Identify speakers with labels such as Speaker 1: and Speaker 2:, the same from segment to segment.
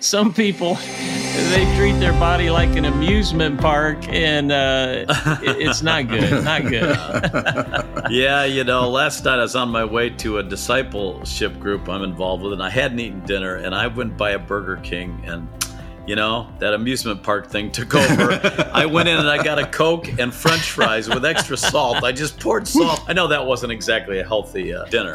Speaker 1: some people they treat their body like an amusement park and uh, it's not good not good.
Speaker 2: Yeah you know last night i was on my way to a discipleship group i'm involved with and i hadn't eaten dinner and i went by a burger king and you know that amusement park thing took over. I went in and i got a coke and french fries with extra salt. I just poured salt. I know that wasn't exactly a healthy uh, dinner.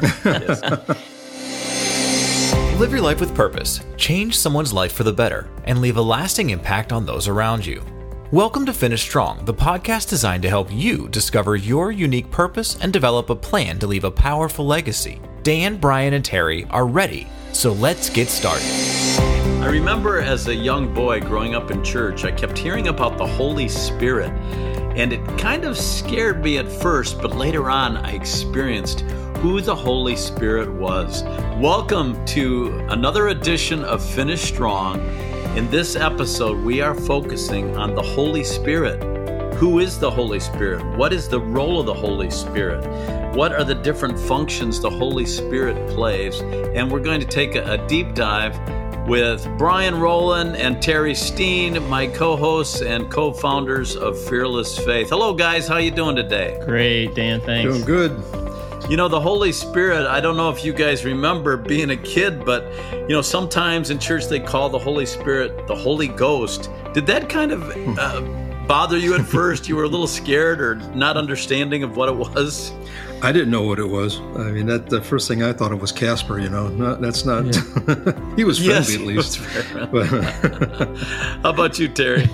Speaker 3: Live your life with purpose, change someone's life for the better, and leave a lasting impact on those around you. Welcome to Finish Strong, the podcast designed to help you discover your unique purpose and develop a plan to leave a powerful legacy. Dan, Brian, and Terry are ready, so let's get started.
Speaker 2: I remember as a young boy growing up in church, I kept hearing about the Holy Spirit, and it kind of scared me at first, but later on I experienced who the Holy Spirit was. Welcome to another edition of Finish Strong. In this episode, we are focusing on the Holy Spirit. Who is the Holy Spirit? What is the role of the Holy Spirit? What are the different functions the Holy Spirit plays? And we're going to take a, a deep dive with Brian Rowland and Terry Steen, my co-hosts and co-founders of Fearless Faith. Hello, guys. How you doing today?
Speaker 1: Great, Dan. Thanks.
Speaker 4: Doing good.
Speaker 2: You know, the Holy Spirit, I don't know if you guys remember being a kid, but, you know, sometimes in church they call the Holy Spirit the Holy Ghost. Did that kind of uh, bother you at first? You were a little scared or not understanding of what it was?
Speaker 4: I didn't know what it was. I mean, that the first thing I thought of was Casper. You know, not, that's not. Yeah. he was friendly
Speaker 2: yes,
Speaker 4: at
Speaker 2: least. How about you, Terry?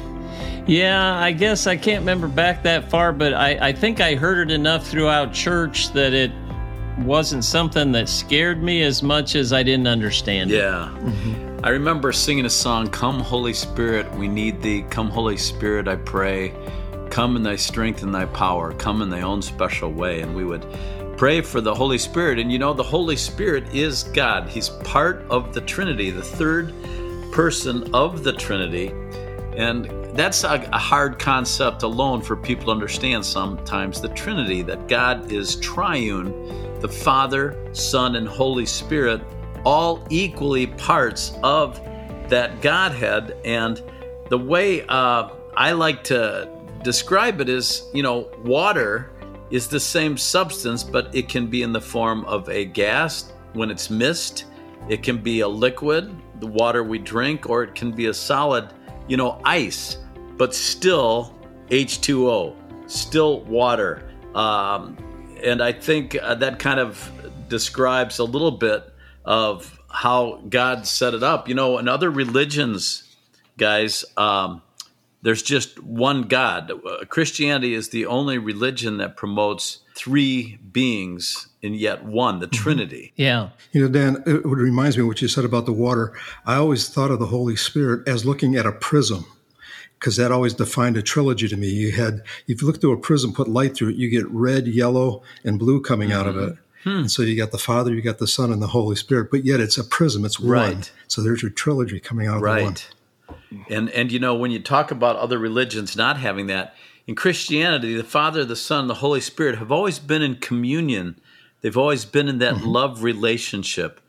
Speaker 1: Yeah, I guess I can't remember back that far, but I, I think I heard it enough throughout church that it wasn't something that scared me as much as I didn't understand
Speaker 2: it. Yeah. I remember singing a song, Come Holy Spirit, we need thee. Come Holy Spirit, I pray. Come in thy strength and thy power. Come in thy own special way. And we would pray for the Holy Spirit. And you know, the Holy Spirit is God. He's part of the Trinity, the third person of the Trinity. And that's a, a, hard concept alone for people to understand sometimes the Trinity, that God is triune the Father, Son, and Holy Spirit, all equally parts of that Godhead. And the way uh, I like to describe it is, you know, water is the same substance, but it can be in the form of a gas when it's mist. It can be a liquid, the water we drink, or it can be a solid, you know, ice, but still H2O, still water. Um, and I think uh, that kind of describes a little bit of how God set it up. You know, in other religions, guys, um, there's just one God. Uh, Christianity is the only religion that promotes three beings in yet one, the mm-hmm. Trinity.
Speaker 1: Yeah.
Speaker 4: You know, Dan, it reminds me of what you said about the water. I always thought of the Holy Spirit as looking at a prism because that always defined a trilogy to me. You had, if you look through a prism, put light through it, you get red, yellow, and blue coming mm-hmm. out of mm-hmm. it. Hmm. And so you got the Father, you got the Son, and the Holy Spirit, but yet it's a prism, it's right. one. So there's your trilogy coming out of
Speaker 2: right.
Speaker 4: one.
Speaker 2: And and you know when you talk about other religions not having that, in Christianity, the Father, the Son, the Holy Spirit have always been in communion. They've always been in that mm-hmm. love relationship,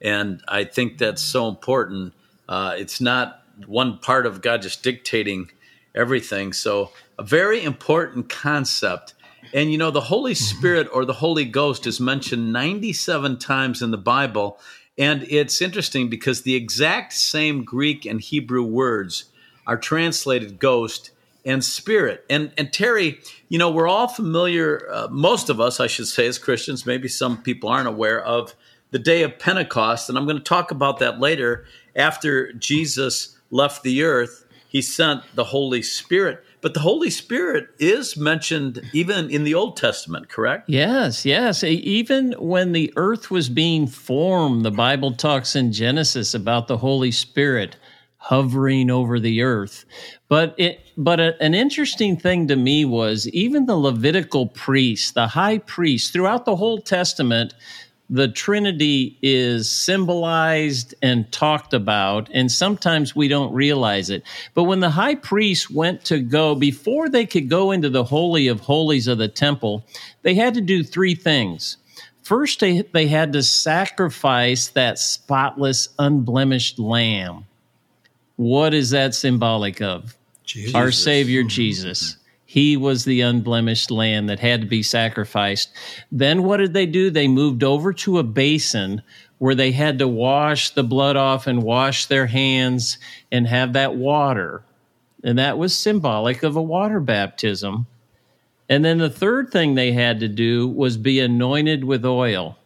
Speaker 2: and I think that's so important. Uh, it's not one part of God just dictating everything. So, a very important concept. And you know, the Holy mm-hmm. Spirit or the Holy Ghost is mentioned 97 times in the Bible. And it's interesting because the exact same Greek and Hebrew words are translated ghost and spirit. And and Terry, you know, we're all familiar, uh, most of us, I should say, as Christians. Maybe some people aren't aware of the day of Pentecost, and I'm going to talk about that later. After Jesus left the earth, he sent the Holy Spirit. But the Holy Spirit is mentioned even in the Old Testament, correct?
Speaker 1: Yes, yes. Even when the earth was being formed, the Bible talks in Genesis about the Holy Spirit hovering over the earth. But it but a, an interesting thing to me was even the Levitical priests, the high priest, throughout the whole Testament, the Trinity is symbolized and talked about, and sometimes we don't realize it. But when the high priest went to go, before they could go into the Holy of Holies of the temple, they had to do three things. First, they, they had to sacrifice that spotless, unblemished lamb. What is that symbolic of?
Speaker 4: Jesus.
Speaker 1: Our Savior mm-hmm. Jesus. He was the unblemished lamb that had to be sacrificed. Then what did they do? They moved over to a basin where they had to wash the blood off and wash their hands and have that water. And that was symbolic of a water baptism. And then the third thing they had to do was be anointed with oil.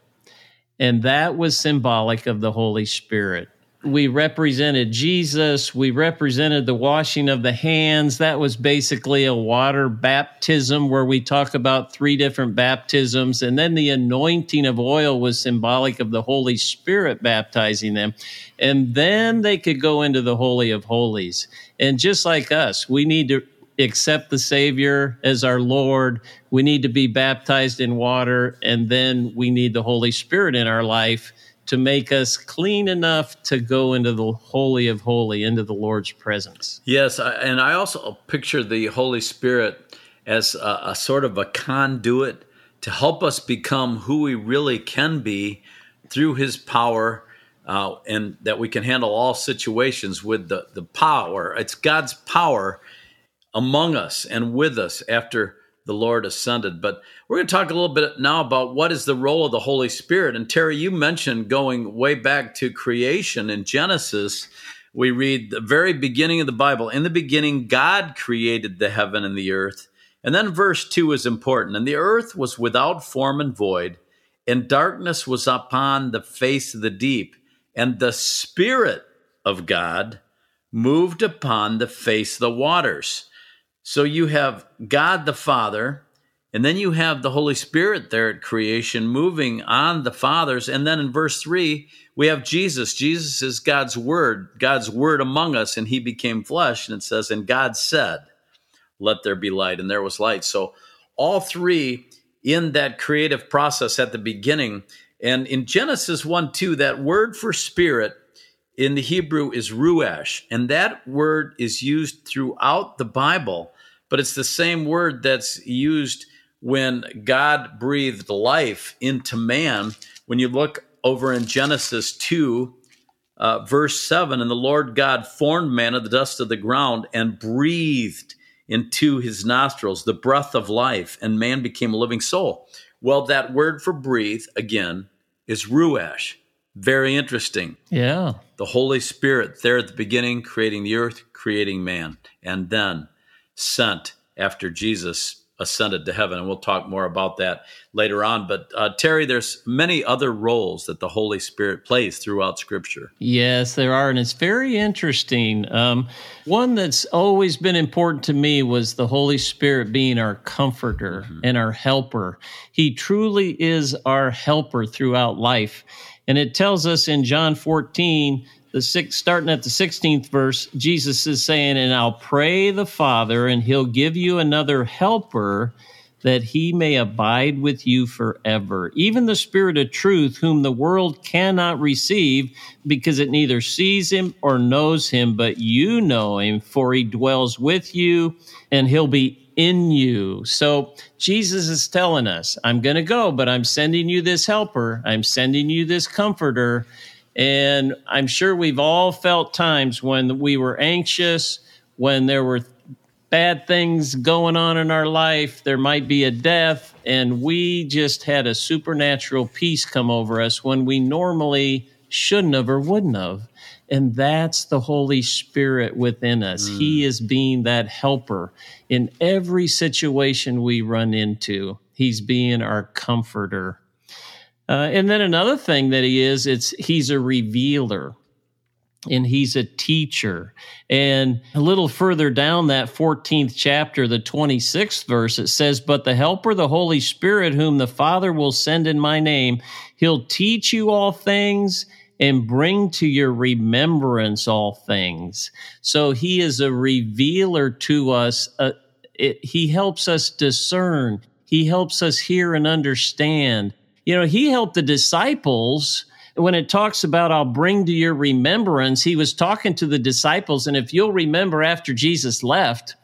Speaker 1: And that was symbolic of the Holy Spirit we represented Jesus. We represented the washing of the hands. That was basically a water baptism where we talk about three different baptisms. And then the anointing of oil was symbolic of the Holy Spirit baptizing them. And then they could go into the Holy of Holies. And just like us, we need to accept the Savior as our Lord. We need to be baptized in water. And then we need the Holy Spirit in our life to make us clean enough to go into the holy of holy into the lord's presence.
Speaker 2: Yes and i also picture the holy spirit as a, a, sort of a conduit to help us become who we really can be through his power uh, and that we can handle all situations with the, the power. It's god's power among us and with us after the Lord ascended. But we're going to talk a little bit now about what is the role of the Holy Spirit. And Terry, you mentioned going way back to creation in Genesis. We read the very beginning of the Bible. In the beginning, God created the heaven and the earth. And then verse 2 is important. And the earth was without form and void, and darkness was upon the face of the deep. And the Spirit of God moved upon the face of the waters. So you have God the Father, and then you have the Holy Spirit there at creation moving on the fathers. And then in verse 3, we have Jesus. Jesus is God's word, God's word among us, and he became flesh. And it says, And God said, Let there be light. And there was light. So all three in that creative process at the beginning. And in Genesis 1 2, that word for spirit in the Hebrew is ruach. And that word is used throughout the Bible but it's the same word that's used when God breathed life into man. When you look over in Genesis 2, uh, verse 7, and the Lord God formed man of the dust of the ground and breathed into his nostrils the breath of life, and man became a living soul. Well, that word for breathe, again, is ruach. Very interesting.
Speaker 1: Yeah.
Speaker 2: The Holy Spirit there at the beginning, creating the earth, creating man. And then sent after Jesus ascended to heaven. And we'll talk more about that later on. But uh, Terry, there's many other roles that the Holy Spirit plays throughout Scripture.
Speaker 1: Yes, there are. And it's very interesting. Um, one that's always been important to me was the Holy Spirit being our comforter mm-hmm. and our helper. He truly is our helper throughout life. And it tells us in John 14, the six, starting at the 16th verse, Jesus is saying, And I'll pray the Father, and he'll give you another helper that he may abide with you forever. Even the Spirit of truth, whom the world cannot receive because it neither sees him or knows him, but you know him, for he dwells with you and he'll be in you. So Jesus is telling us, I'm going to go, but I'm sending you this helper, I'm sending you this comforter and I'm sure we've all felt times when we were anxious, when there were bad things going on in our life, there might be a death, and we just had a supernatural peace come over us when we normally shouldn't have or wouldn't have. And that's the Holy Spirit within us. Mm. He is being that helper in every situation we run into. He's being our comforter. Uh, and then another thing that he is, it's he's a revealer and he's a teacher. And a little further down that 14th chapter, the 26th verse, it says, But the Helper, the Holy Spirit, whom the Father will send in my name, he'll teach you all things and bring to your remembrance all things. So he is a revealer to us. Uh, it, he helps us discern. He helps us hear and understand. You know, he helped the disciples when it talks about I'll bring to your remembrance, he was talking to the disciples. And if you'll remember after Jesus left,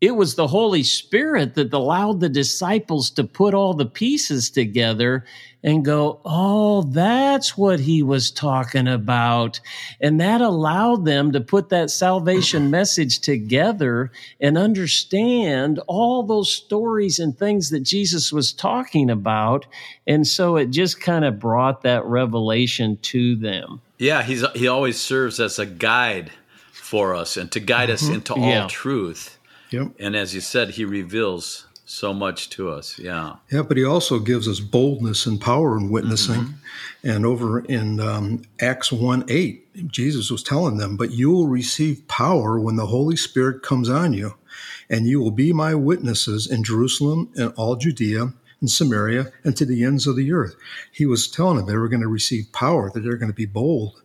Speaker 1: it was the Holy Spirit that allowed the disciples to put all the pieces together and go, Oh, that's what he was talking about. And that allowed them to put that salvation message together and understand all those stories and things that Jesus was talking about. And so it just kind of brought that revelation to them.
Speaker 2: Yeah, he's he always serves as a guide for us and to guide us mm-hmm. into all yeah. truth. Yep. And as you said, he reveals so much to us. Yeah.
Speaker 4: Yeah, but he also gives us boldness and power in witnessing. Mm-hmm. And over in um, Acts 1 8, Jesus was telling them, But you will receive power when the Holy Spirit comes on you, and you will be my witnesses in Jerusalem and all Judea and Samaria and to the ends of the earth. He was telling them they were going to receive power, that they're going to be bold.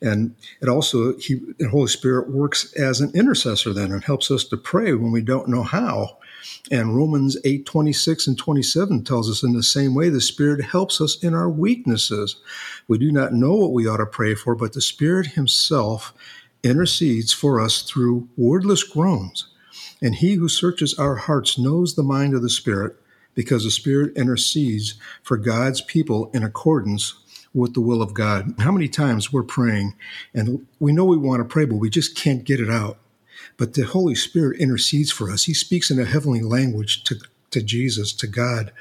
Speaker 4: And it also, he, the Holy Spirit works as an intercessor then and helps us to pray when we don't know how. And Romans 8, 26 and 27 tells us in the same way, the Spirit helps us in our weaknesses. We do not know what we ought to pray for, but the Spirit Himself intercedes for us through wordless groans. And He who searches our hearts knows the mind of the Spirit, because the Spirit intercedes for God's people in accordance with the will of God. How many times we're praying and we know we want to pray, but we just can't get it out. But the Holy Spirit intercedes for us. He speaks in a heavenly language to, to Jesus, to God,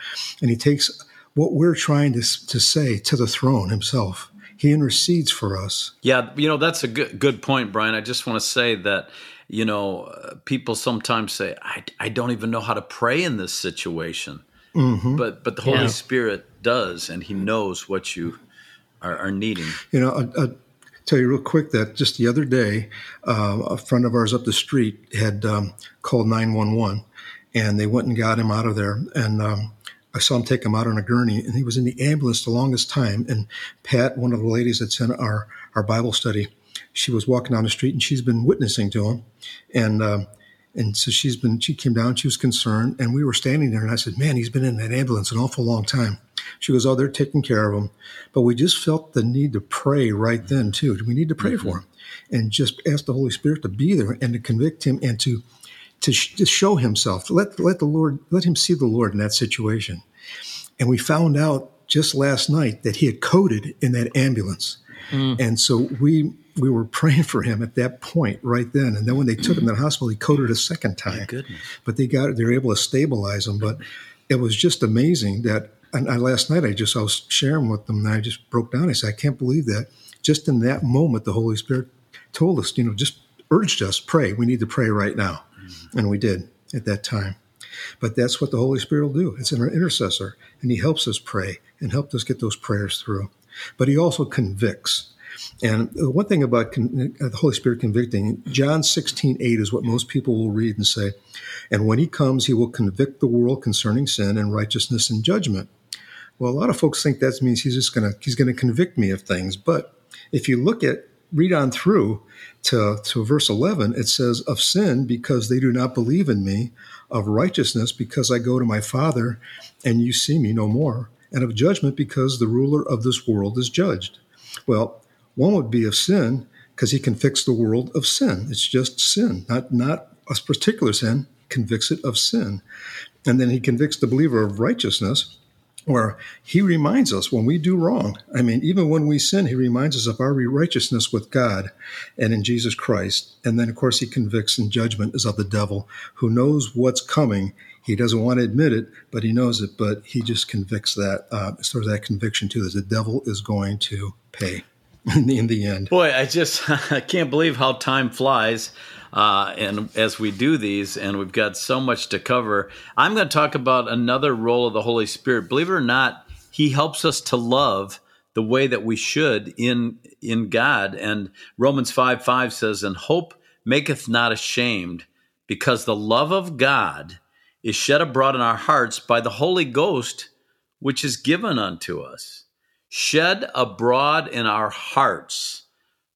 Speaker 4: and He takes what we're trying to, to say to the throne Himself. He intercedes for us.
Speaker 2: Yeah, you know, that's a good, good point, Brian. I just want to say that you know, uh, people sometimes say, I, I don't even know how to pray in this situation. Mm-hmm. But but the Holy yeah. Spirit does, and He knows what you are, are needing.
Speaker 4: You know, I, will tell you real quick that just the other day, uh, a friend of ours up the street had um, called 911 and they went and got him out of there. And um, I saw him take him out on a gurney and he was in the ambulance the longest time. And Pat, one of the ladies that's in our, our Bible study, she was walking down the street and she's been witnessing to him. And, um, and so she's been, she came down, she was concerned, and we were standing there, and I said, Man, he's been in that ambulance an awful long time. She goes, Oh, they're taking care of him. But we just felt the need to pray right then, too. We need to pray mm-hmm. for him and just ask the Holy Spirit to be there and to convict him and to, to, sh- to show himself. Let, let the Lord, let him see the Lord in that situation. And we found out just last night that he had coded in that ambulance. Mm. And so we we were praying for him at that point right then. And then when they took him to the hospital, he coded a second time. But they got they were able to stabilize him. But it was just amazing that and I, last night I just I was sharing with them and I just broke down. I said, I can't believe that. Just in that moment, the Holy Spirit told us, you know, just urged us, pray. We need to pray right now. Mm-hmm. And we did at that time. But that's what the Holy Spirit will do. It's an intercessor, and He helps us pray and help us get those prayers through. But He also convicts. And one thing about con- the Holy Spirit convicting, John 16, 8 is what most people will read and say, and when he comes, he will convict the world concerning sin and righteousness and judgment. Well, a lot of folks think that means he's just to he's to convict me of things. But if you look at read on through to, to verse 11, it says, Of sin, because they do not believe in me, of righteousness, because I go to my Father and you see me no more, and of judgment, because the ruler of this world is judged. Well, one would be of sin, because he convicts the world of sin. It's just sin, not, not a particular sin, convicts it of sin. And then he convicts the believer of righteousness where he reminds us when we do wrong. I mean, even when we sin, he reminds us of our righteousness with God and in Jesus Christ. And then, of course, he convicts and judgment is of the devil who knows what's coming. He doesn't want to admit it, but he knows it. But he just convicts that, uh, sort of that conviction too, that the devil is going to pay in the, in the end.
Speaker 2: Boy, I just I can't believe how time flies. Uh, and as we do these, and we've got so much to cover, I'm going to talk about another role of the Holy Spirit. Believe it or not, He helps us to love the way that we should in in God. And Romans 5 5 says, And hope maketh not ashamed, because the love of God is shed abroad in our hearts by the Holy Ghost, which is given unto us. Shed abroad in our hearts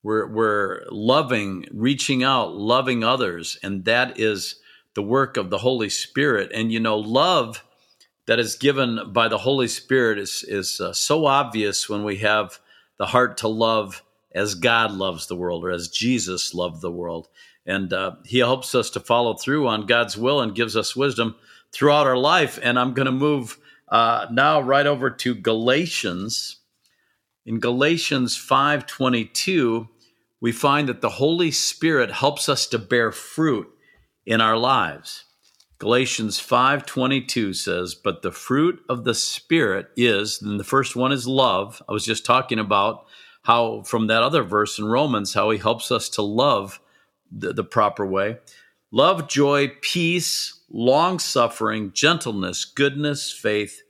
Speaker 2: we're, we're loving, reaching out, loving others. And that is the work of the Holy Spirit. And, you know, love that is given by the Holy Spirit is, is uh, so obvious when we have the heart to love as God loves the world or as Jesus loved the world. And uh, He helps us to follow through on God's will and gives us wisdom throughout our life. And I'm going to move uh, now right over to Galatians. In Galatians 5:22, we find that the Holy Spirit helps us to bear fruit in our lives. Galatians 5:22 says, "But the fruit of the spirit is, and the first one is love. I was just talking about how from that other verse in Romans how he helps us to love the, the proper way. Love, joy, peace, long suffering, gentleness, goodness, faith,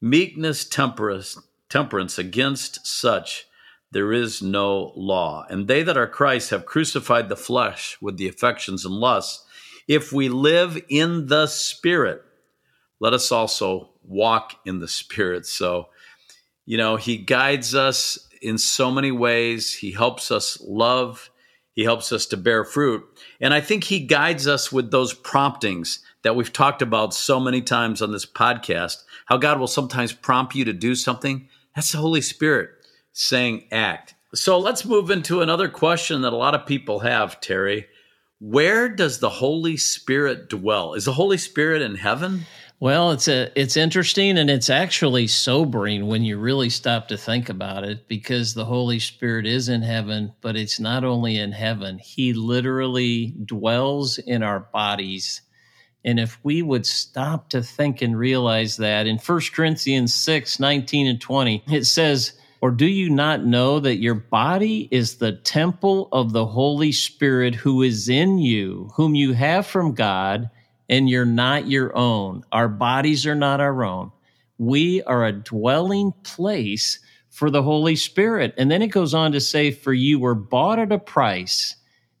Speaker 2: meekness, temperance, temperance. Against such there is no law. And they that are Christ have crucified the flesh with the affections and lusts. If we live in the Spirit, let us also walk in the Spirit. So, you know, He guides us in so many ways. He helps us love, He helps us to bear fruit. And I think He guides us with those promptings that we've talked about so many times on this podcast. How God will sometimes prompt you to do something. That's the Holy Spirit saying act. So let's move into another question that a lot of people have, Terry where does the Holy Spirit dwell? Is the Holy Spirit in heaven?
Speaker 1: Well, it's a it's interesting and it's actually sobering when you really stop to think about it because the Holy Spirit is in heaven, but it's not only in heaven. He literally dwells in our bodies. And if we would stop to think and realize that in 1 Corinthians 6, 19 and 20, it says, or do you not know that your body is the temple of the Holy Spirit who is in you, whom you have from God, and you're not your own? Our bodies are not our own. We are a dwelling place for the Holy Spirit. And then it goes on to say, For you were bought at a price,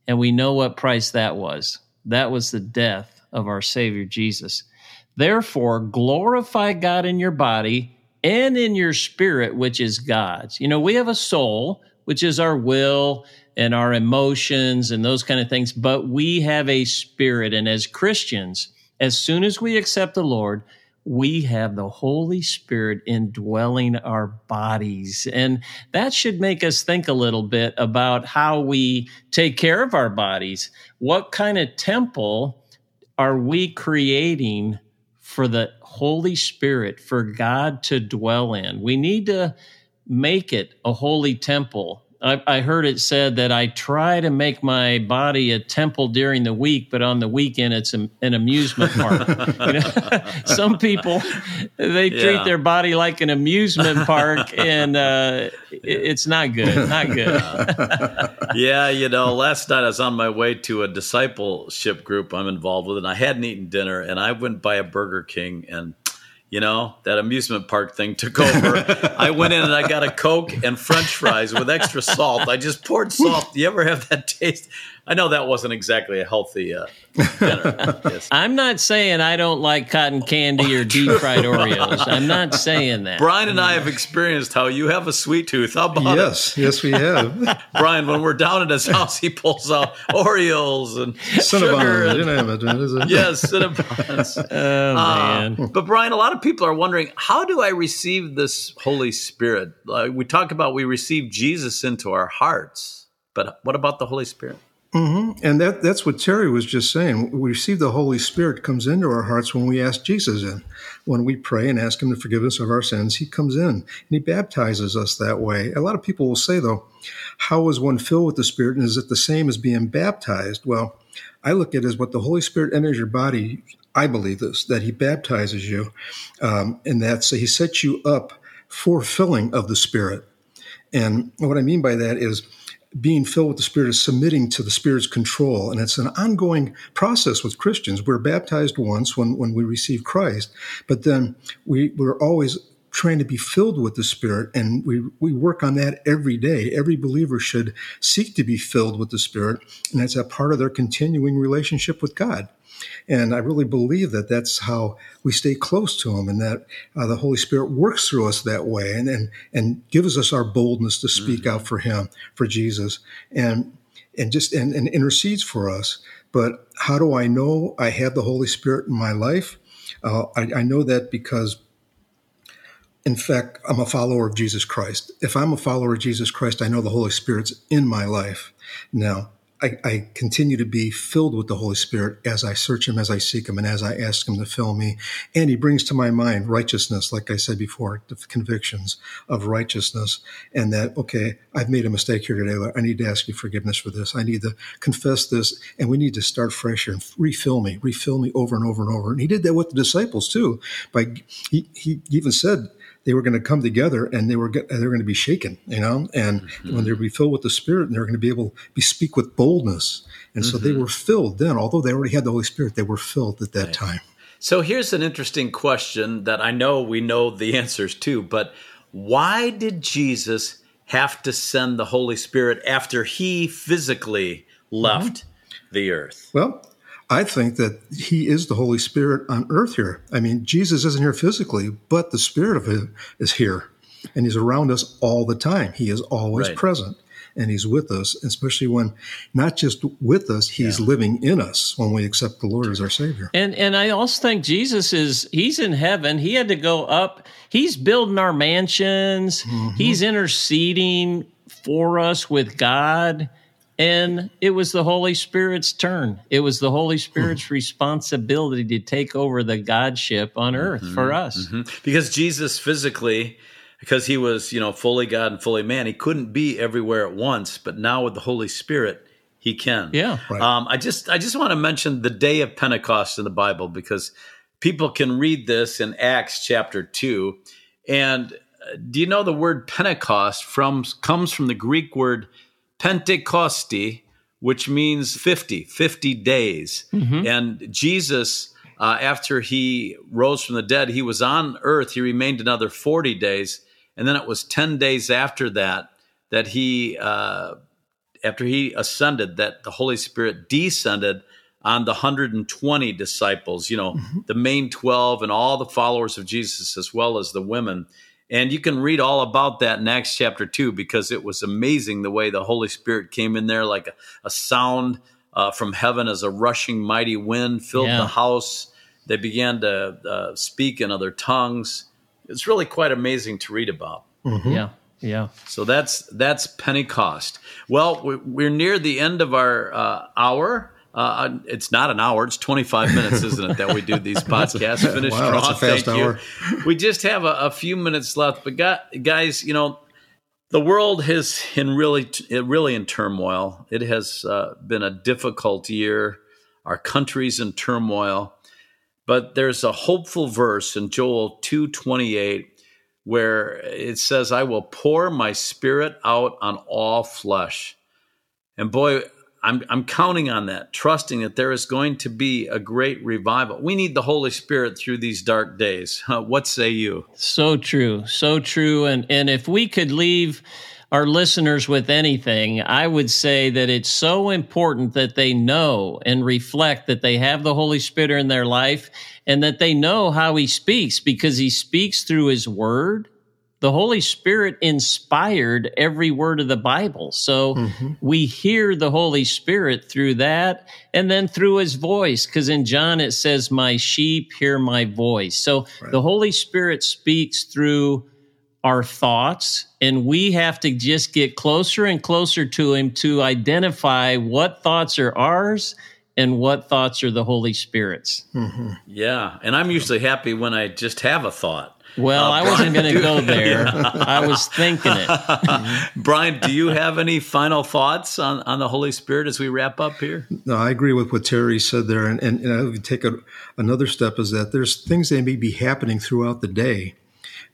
Speaker 1: and we know what price that was. That was the death of our Savior Jesus. Therefore, glorify God in your body and in your spirit, which is God's. You know, we have a soul, which is our will and our emotions and those kind of things, but we have a spirit. And as Christians, as soon as we accept the Lord, we have the Holy Spirit indwelling our bodies. And that should make us think a little bit about how we take care of our bodies. What kind of temple are we creating for the Holy Spirit, for God to dwell in. We need to make it a holy temple. I, I, heard it said that I try to make my body a temple during the week, but on the weekend it's a, an amusement park. you know? Some people they yeah. treat their body like an amusement park, and uh, it's not good. Not good.
Speaker 2: yeah, you know, last night I was on my way to a discipleship group I'm involved with, and I hadn't eaten dinner, and I went by a Burger King and you know, that amusement park thing took over. I went in and I got a Coke and French fries with extra salt. I just poured salt. Do you ever have that taste? I know that wasn't exactly a healthy uh, dinner.
Speaker 1: Yes. I'm not saying I don't like cotton candy or deep fried Oreos. I'm not saying that.
Speaker 2: Brian and I have experienced how you have a sweet tooth. How about
Speaker 4: yes,
Speaker 2: it?
Speaker 4: yes, we have.
Speaker 2: Brian, when we're down at his house, he pulls out Oreos and Cinnabons.
Speaker 4: You know it, is it?
Speaker 2: Yes, Cinnabons.
Speaker 1: oh uh, man!
Speaker 2: But Brian, a lot of people are wondering, how do I receive this Holy Spirit? Uh, we talk about we receive Jesus into our hearts, but what about the Holy Spirit?
Speaker 4: Mm-hmm. And that, that's what Terry was just saying. We receive the Holy Spirit comes into our hearts when we ask Jesus in. When we pray and ask Him to forgive us of our sins, He comes in and He baptizes us that way. A lot of people will say, though, how is one filled with the Spirit? And is it the same as being baptized? Well, I look at it as what the Holy Spirit enters your body. I believe this, that He baptizes you, um, and that's He sets you up for filling of the Spirit. And what I mean by that is, being filled with the Spirit is submitting to the Spirit's control. And it's an ongoing process with Christians. We're baptized once when, when we receive Christ, but then we, we're always trying to be filled with the Spirit, and we, we work on that every day. Every believer should seek to be filled with the Spirit, and that's a part of their continuing relationship with God. And I really believe that that's how we stay close to Him, and that uh, the Holy Spirit works through us that way, and and and gives us our boldness to speak mm-hmm. out for Him, for Jesus, and and just and, and intercedes for us. But how do I know I have the Holy Spirit in my life? Uh, I, I know that because in fact, I'm a follower of Jesus Christ. If I'm a follower of Jesus Christ, I know the Holy Spirit's in my life. Now, I, I, continue to be filled with the Holy Spirit as I search Him, as I seek Him, and as I ask Him to fill me. And He brings to my mind righteousness, like I said before, the convictions of righteousness, and that, okay, I've made a mistake here today. I need to ask you forgiveness for this. I need to confess this, and we need to start fresh here and refill me, refill me over and over and over. And He did that with the disciples too. By He, he even said, they were going to come together and they were get, they were going to be shaken, you know, and mm-hmm. when they would be filled with the Spirit, and they were going to be able to be speak with boldness, and mm-hmm. so they mm-hmm. were filled then. Although they already had the Holy Spirit, they were filled at that right. time.
Speaker 2: So here's an interesting question that I know we know the answers to, but why did Jesus have to send the Holy Spirit after he physically left mm-hmm. the earth?
Speaker 4: Well, I think that he is the Holy Spirit on earth here. I mean, Jesus isn't here physically, but the Spirit of him is here and he's around us all the time. He is always right. present and he's with us, especially when not just with us, he's yeah. living in us when we accept the Lord as our Savior.
Speaker 1: And and I also think Jesus is he's in heaven. He had to go up. He's building our mansions. Mm-hmm. He's interceding for us with God. And it was the Holy Spirit's turn. It was the Holy Spirit's mm-hmm. responsibility to take over the Godship on earth mm-hmm. for us. Mm-hmm.
Speaker 2: Because Jesus physically, because he was, you know, fully God and fully man, he couldn't be everywhere at once. But now with the Holy Spirit, he can.
Speaker 1: Yeah.
Speaker 2: Right. Um, I just, I just want to mention the day of Pentecost in the Bible because people can read this in Acts chapter two. And uh, do you know the word Pentecost from comes from the Greek word Pentecosti, which means 50, 50 days. Mm-hmm. And Jesus, uh, after he rose from the dead, he was on earth. He remained another 40 days. And then it was 10 days after that that he, uh, after he ascended, that the Holy Spirit descended on the 120 disciples, you know, mm-hmm. the main 12 and all the followers of Jesus, as well as the women. And you can read all about that in Acts chapter 2 because it was amazing the way the Holy Spirit came in there like a, a sound uh, from heaven as a rushing mighty wind filled yeah. the house. They began to uh, speak in other tongues. It's really quite amazing to read about.
Speaker 1: Mm-hmm. Yeah. Yeah.
Speaker 2: So that's that's Pentecost. Well, we're near the end of our uh, hour. Uh, it's not an hour; it's twenty five minutes, isn't it? That we do these podcasts. Finish wow, strong. Thank hour. you. We just have a, a, few minutes left, but guys, you know, the world has in really, really in turmoil. It has uh, been a difficult year. Our country's in turmoil, but there's a hopeful verse in Joel two twenty eight where it says, "I will pour my spirit out on all flesh." And boy, I'm, I'm counting on that, trusting that there is going to be a great revival. We need the Holy Spirit through these dark days. what say you?
Speaker 1: So true, so true. And and if we could leave our listeners with anything, I would say that it's so important that they know and reflect that they have the Holy Spirit in their life and that they know how He speaks because He speaks through His Word the Holy Spirit inspired every word of the Bible. So mm-hmm. we hear the Holy Spirit through that and then through his voice. Because in John it says, My sheep hear my voice. So right. the Holy Spirit speaks through our thoughts, and we have to just get closer and closer to him to identify what thoughts are ours and what thoughts are the Holy Spirit's.
Speaker 2: Mm-hmm. Yeah. And I'm usually happy when I just have a thought.
Speaker 1: Well, uh, I wasn't going to go there. yeah. I was thinking it.
Speaker 2: Brian, do you have any final thoughts on, on the Holy Spirit as we wrap up here?
Speaker 4: No, I agree with what Terry said there. And, and, and I would take a, another step is that there's things that may be happening throughout the day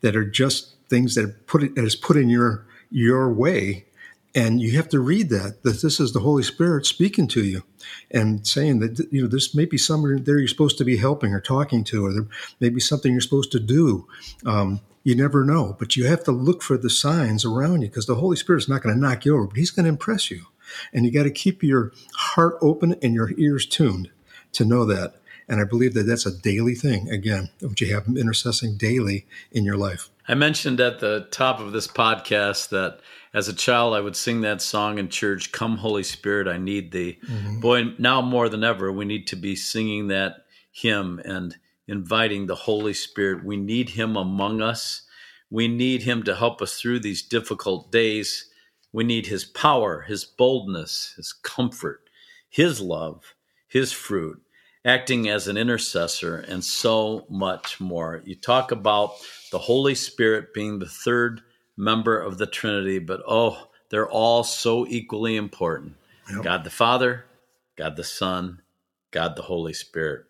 Speaker 4: that are just things that put it, that is put in your your way and you have to read that that this is the holy spirit speaking to you and saying that you know this may be someone there you're supposed to be helping or talking to or there may be something you're supposed to do. Um, you never know but you have to look for the signs around you because the holy spirit's not going to knock you over but he's going to impress you. And you got to keep your heart open and your ears tuned to know that. And i believe that that's a daily thing again which you have Him intercessing daily in your life
Speaker 2: i mentioned at the top of this podcast that as a child, I would sing that song in church, Come Holy Spirit, I Need Thee. Mm-hmm. Boy, now more than ever, we need to be singing that hymn and inviting the Holy Spirit. We need Him among us. We need Him to help us through these difficult days. We need His power, His boldness, His comfort, His love, His fruit, acting as an intercessor, and so much more. You talk about the Holy Spirit being the third member of the Trinity, but oh, they're all so equally important yep. God the Father, God the Son, God the Holy Spirit.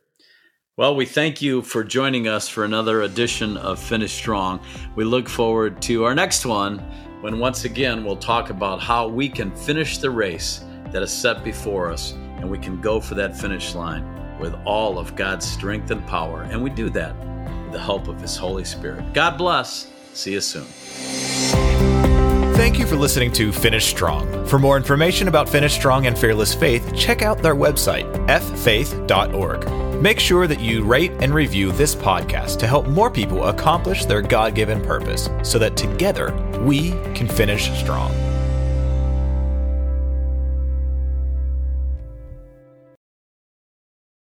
Speaker 2: Well, we thank you for joining us for another edition of Finish Strong. We look forward to our next one when once again we'll talk about how we can finish the race that is set before us and we can go for that finish line with all of God's strength and power. And we do that with the help of His Holy Spirit. God bless. See you soon.
Speaker 3: Thank you for listening to Finish Strong. For more information about Finish Strong and Fearless Faith, check out their website, ffaith.org. Make sure that you rate and review this podcast to help more people accomplish their God given purpose so that together we can finish strong.